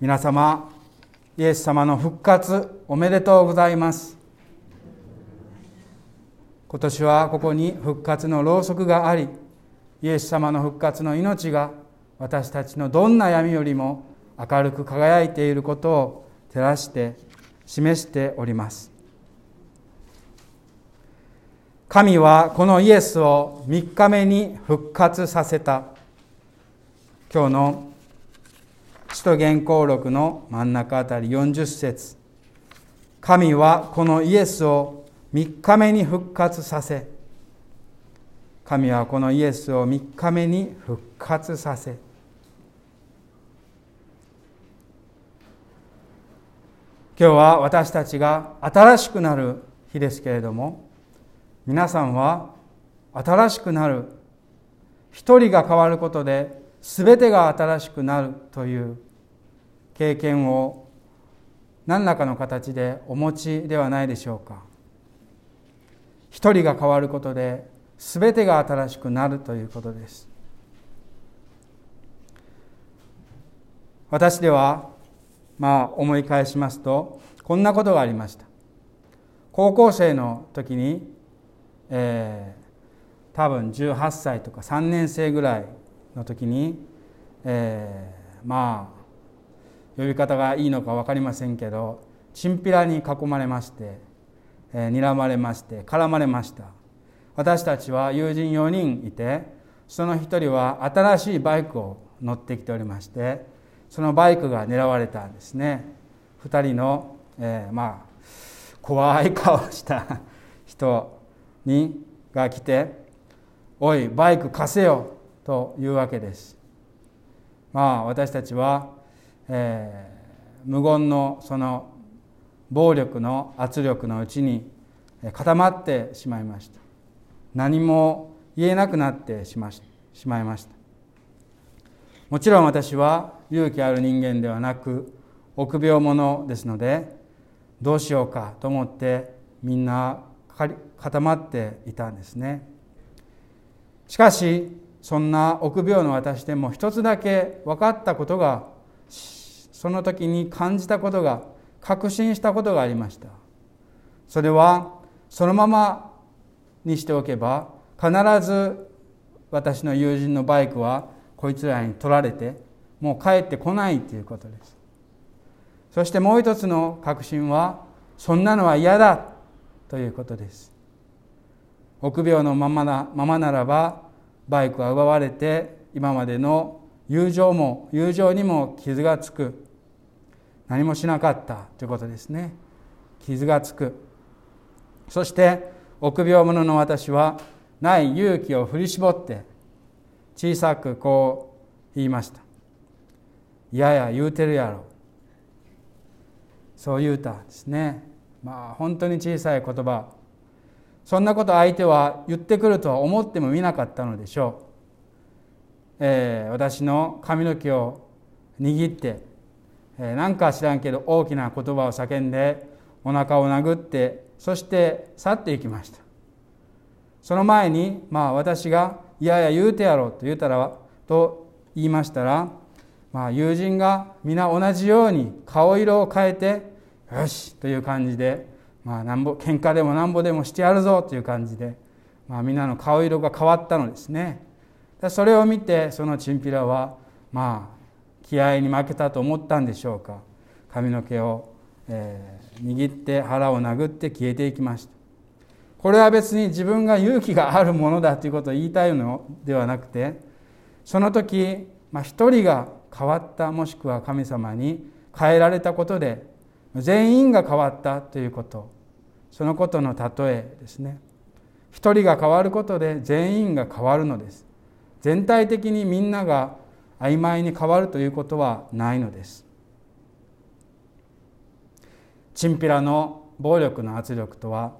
皆様イエス様の復活おめでとうございます。今年はここに復活のろうそくがありイエス様の復活の命が私たちのどんな闇よりも明るく輝いていることを照らして示しております。神はこのイエスを3日目に復活させた。今日の使徒言行録の真ん中あたり40節。神はこのイエスを3日目に復活させ。神はこのイエスを3日目に復活させ。今日は私たちが新しくなる日ですけれども皆さんは新しくなる。一人が変わることで全てが新しくなるという経験を何らかの形でお持ちではないでしょうか。一人が変わることで全てが新しくなるということです。私ではまあ思い返しますとこんなことがありました。高校生の時に、えー、多分18歳とか3年生ぐらいの時に、えー、まあ呼び方がいいのか分かりませんけどチンピラに囲まれまして、えー、睨まれまして絡まれました。私たちは友人4人いてその1人は新しいバイクを乗ってきておりましてそのバイクが狙われたんですね。2人の、えー、まあ怖い顔をした人にが来て「おいバイク貸せよ」というわけです。まあ私たちは、えー、無言のその暴力の圧力のうちに固まってしまいました。何も言えなくなってしましまいました。もちろん私は勇気ある人間ではなく臆病者ですのでどうしようかと思ってみんな固まっていたんですね。しかしそんな臆病の私でも一つだけ分かったことがその時に感じたことが確信したことがありました。それはそのままにしておけば必ず私の友人のバイクはこいつらに取られてもう帰ってこないということです。そしてもう一つの確信はそんなのは嫌だということです。臆病のままなままならばバイクは奪われて今までの友情も友情にも傷がつく。何もしなかったということですね。傷がつく。そして臆病者の私はない勇気を振り絞って小さくこう言いました「いやや言うてるやろ」そう言うたんですね。まあ本当に小さい言葉。そんなこと相手は言ってくるとは思ってもみなかったのでしょう、えー、私の髪の毛を握って、えー、なんか知らんけど大きな言葉を叫んでお腹を殴ってそして去っていきました。その前にまあ私が「いやいや言うてやろう」と言うたらと言いましたら、まあ、友人が皆同じように顔色を変えて「よし」という感じでまあ、なんぼ喧嘩でもなんぼでもしてやるぞという感じで、まあ、みんなの顔色が変わったのですね。それを見てそのチンピラはまあ気合に負けたと思ったんでしょうか。髪の毛を、えー、握って腹を殴って消えていきました。これは別に自分が勇気があるものだということを言いたいのではなくてその時、まあ、一人が変わったもしくは神様に変えられたことで全員が変わったということ。そのことの例えですね。一人が変わることで全員が変わるのです。全体的にみんなが曖昧に変わるということはないのです。チンピラの暴力の圧力とは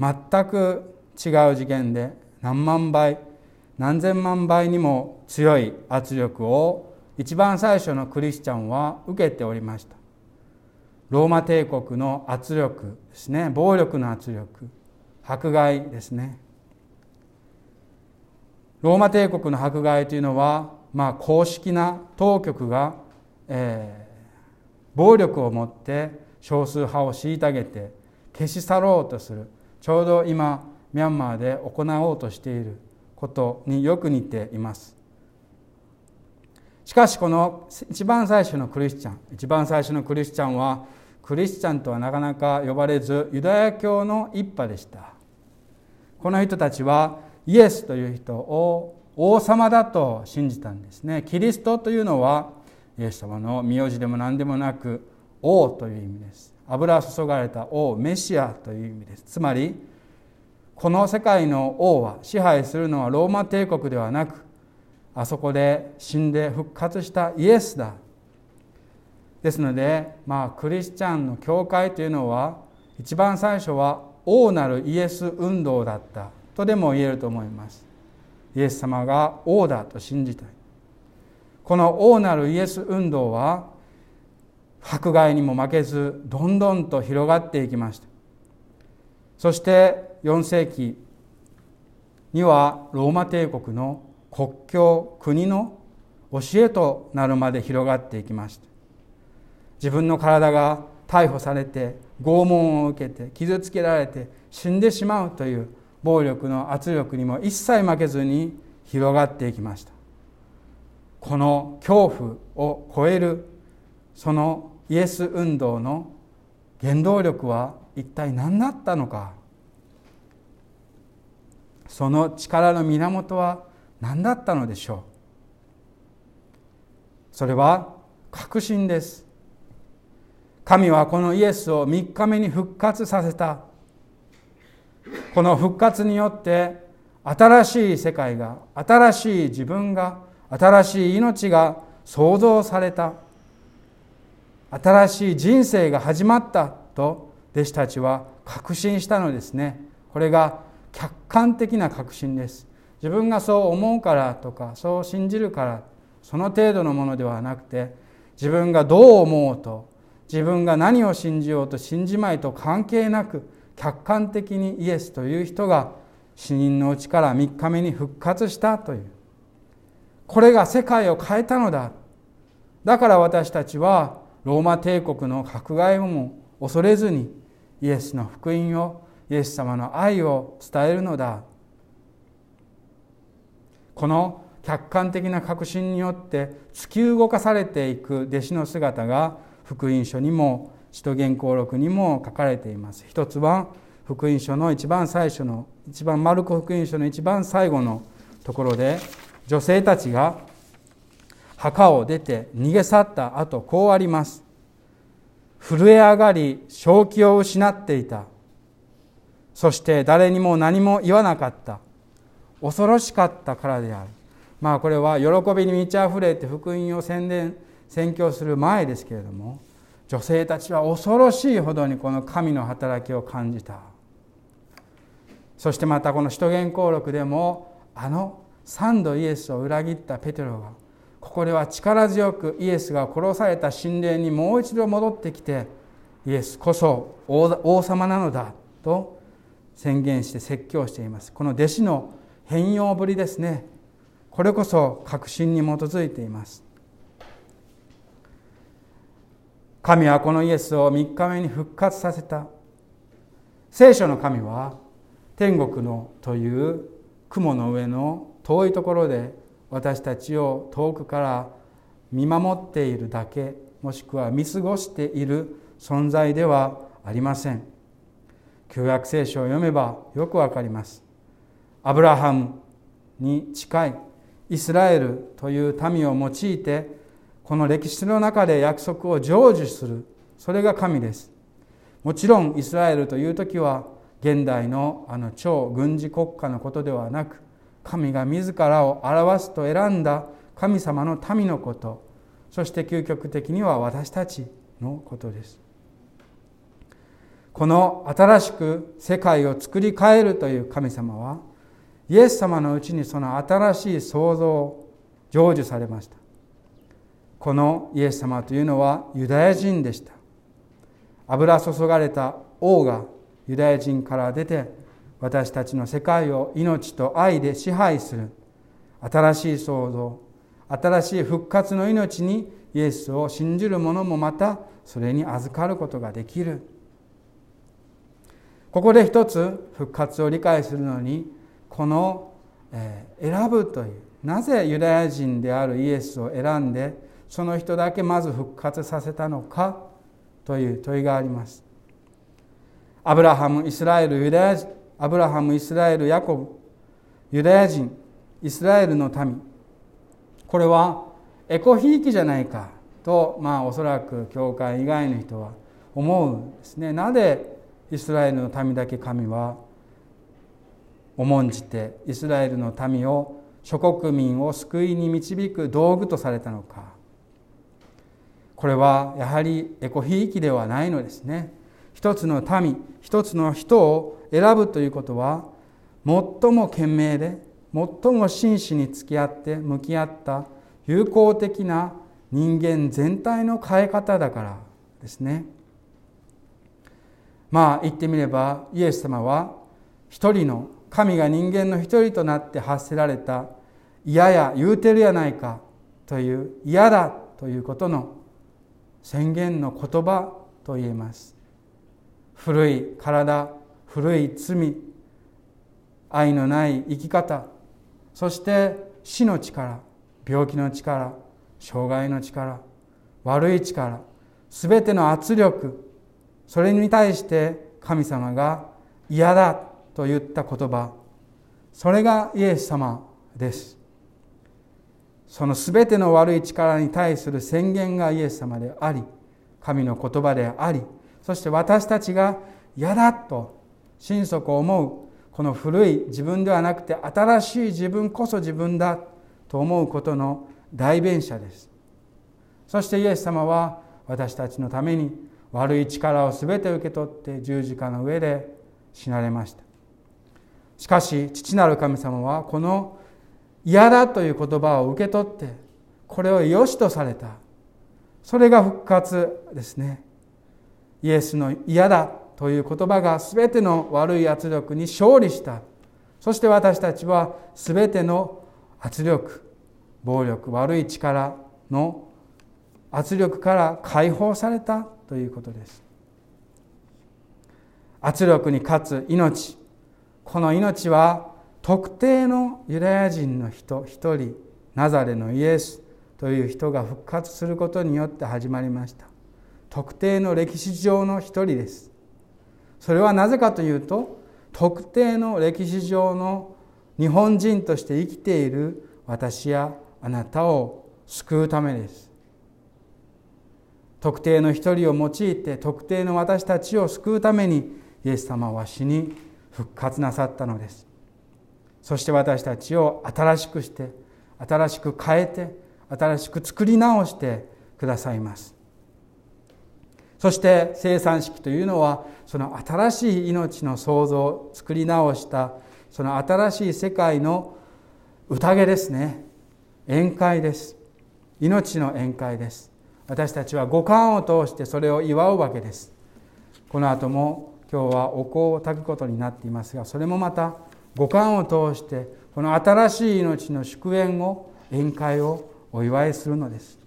全く違う次元で何万倍何千万倍にも強い圧力を一番最初のクリスチャンは受けておりました。ローマ帝国の圧力ですね。暴力の圧力。迫害ですね。ローマ帝国の迫害というのは、まあ、公式な当局が、えー、暴力を持って少数派を虐げて消し去ろうとする。ちょうど今ミャンマーで行おうとしていることによく似ています。しかしこの一番最初のクリスチャン一番最初のクリスチャンはクリスチャンとはなかなか呼ばれずユダヤ教の一派でした。この人たちはイエスという人を王様だと信じたんですね。キリストというのはイエス様の名字でも何でもなく王という意味です。油注がれた王メシアという意味です。つまりこの世界の王は支配するのはローマ帝国ではなくあそこで死んで復活したイエスだ。ですのでまあクリスチャンの教会というのは一番最初は王なるイエス運動だったとでも言えると思います。イエス様が王だと信じたい。この王なるイエス運動は迫害にも負けずどんどんと広がっていきました。そして4世紀にはローマ帝国の国境国の教えとなるまで広がっていきました。自分の体が逮捕されて拷問を受けて傷つけられて死んでしまうという暴力の圧力にも一切負けずに広がっていきました。この恐怖を超えるそのイエス運動の原動力は一体何だったのか。その力の源は何だったのでしょう。それは確信です。神はこのイエスを3日目に復活させた。この復活によって新しい世界が新しい自分が新しい命が創造された。新しい人生が始まったと弟子たちは確信したのですね。これが客観的な確信です。自分がそう思うからとかそう信じるからその程度のものではなくて自分がどう思うと自分が何を信じようと信じまいと関係なく客観的にイエスという人が死人のうちから3日目に復活したという。これが世界を変えたのだ。だから私たちはローマ帝国の迫害をも恐れずにイエスの福音をイエス様の愛を伝えるのだ。この客観的な確信によって突き動かされていく弟子の姿が福音書にも使徒言行録にも書かれています。一つは福音書の一番最初の一番マルコ福音書の一番最後のところで女性たちが墓を出て逃げ去った後こうあります。震え上がり正気を失っていた。そして誰にも何も言わなかった。恐ろしかったからである。まあこれは喜びに満ち溢れて福音を宣伝宣教する前ですけれども女性たちは恐ろしいほどにこの神の働きを感じた。そしてまたこの使徒言行録でもあの三度イエスを裏切ったペテロがここでは力強くイエスが殺された神霊にもう一度戻ってきてイエスこそ王様なのだと宣言して説教しています。この弟子の変容ぶりですね。これこそ確信に基づいています。神はこのイエスを3日目に復活させた。聖書の神は天国のという雲の上の遠いところで私たちを遠くから見守っているだけもしくは見過ごしている存在ではありません。旧約聖書を読めばよくわかります。アブラハムに近いイスラエルという民を用いてこの歴史の中で約束を成就する。それが神です。もちろんイスラエルという時は現代のあの超軍事国家のことではなく神が自らを表すと選んだ神様の民のこと。そして究極的には私たちのことです。この新しく世界を作り変えるという神様はイエス様のうちにその新しい創造を成就されました。このイエス様というのはユダヤ人でした。油注がれた王がユダヤ人から出て私たちの世界を命と愛で支配する。新しい創造新しい復活の命にイエスを信じる者もまたそれに預かることができる。ここで一つ復活を理解するのにこの、選ぶというなぜユダヤ人であるイエスを選んでその人だけまず復活させたのかという問いがあります。アブラハムイスラエルユダヤ人アブラハムイスラエルヤコブユダヤ人イスラエルの民。これはエコひいきじゃないかとまあおそらく教会以外の人は思うんですね。なぜイスラエルの民だけ神は重んじてイスラエルの民を諸国民を救いに導く道具とされたのか。これはやはりエコひいきではないのですね。一つの民一つの人を選ぶということは最も賢明で最も真摯に付き合って向き合った友好的な人間全体の変え方だからですね。まあ言ってみればイエス様は一人の神が人間の一人となって発せられた嫌や言うてるやないかという嫌だということの宣言の言葉と言えます。古い体古い罪愛のない生き方そして死の力病気の力障害の力悪い力すべての圧力それに対して神様が嫌だと言った言葉それがイエス様です。その全ての悪い力に対する宣言がイエス様であり神の言葉でありそして私たちが嫌だと心底思うこの古い自分ではなくて新しい自分こそ自分だと思うことの代弁者です。そしてイエス様は私たちのために悪い力を全て受け取って十字架の上で死なれました。しかし父なる神様はこの嫌だという言葉を受け取ってこれを良しとされた。それが復活ですね。イエスの嫌だという言葉が全ての悪い圧力に勝利した。そして私たちは全ての圧力暴力悪い力の圧力から解放されたということです。圧力に勝つ命。この命は特定のユダヤ人の人一人ナザレのイエスという人が復活することによって始まりました。特定の歴史上の一人です。それはなぜかというと特定の歴史上の日本人として生きている私やあなたを救うためです。特定の一人を用いて特定の私たちを救うためにイエス様は死に復活なさったのです。そして私たちを新しくして新しく変えて新しく作り直してくださいます。そして生産式というのはその新しい命の創造作り直したその新しい世界の宴ですね。宴会です。命の宴会です。私たちは五感を通してそれを祝うわけです。この後も今日はお香を炊くことになっていますがそれもまた五感を通してこの新しい命の祝宴を宴会をお祝いするのです。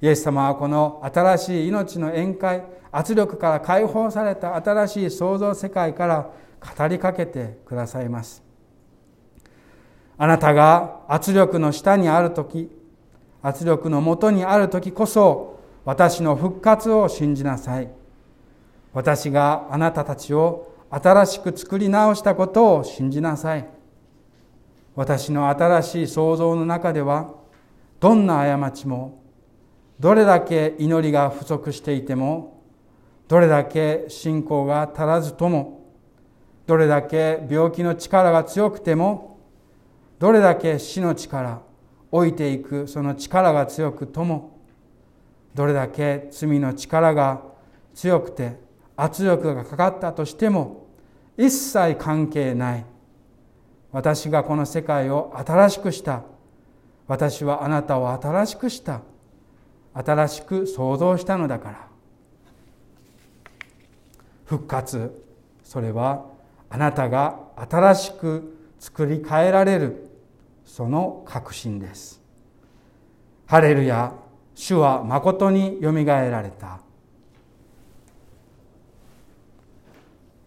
イエス様はこの新しい命の宴会圧力から解放された新しい創造世界から語りかけてくださいます。あなたが圧力の下にある時圧力のもとにある時こそ私の復活を信じなさい。私があなたたちを新しく作り直したことを信じなさい。私の新しい創造の中ではどんな過ちもどれだけ祈りが不足していてもどれだけ信仰が足らずともどれだけ病気の力が強くてもどれだけ死の力老いていくその力が強くともどれだけ罪の力が強くて圧力がかかったとしても一切関係ない。私がこの世界を新しくした。私はあなたを新しくした。新しく創造したのだから。復活。それはあなたが新しく作り変えられる。その確信です。ハレルヤ。主は誠によみがえられた。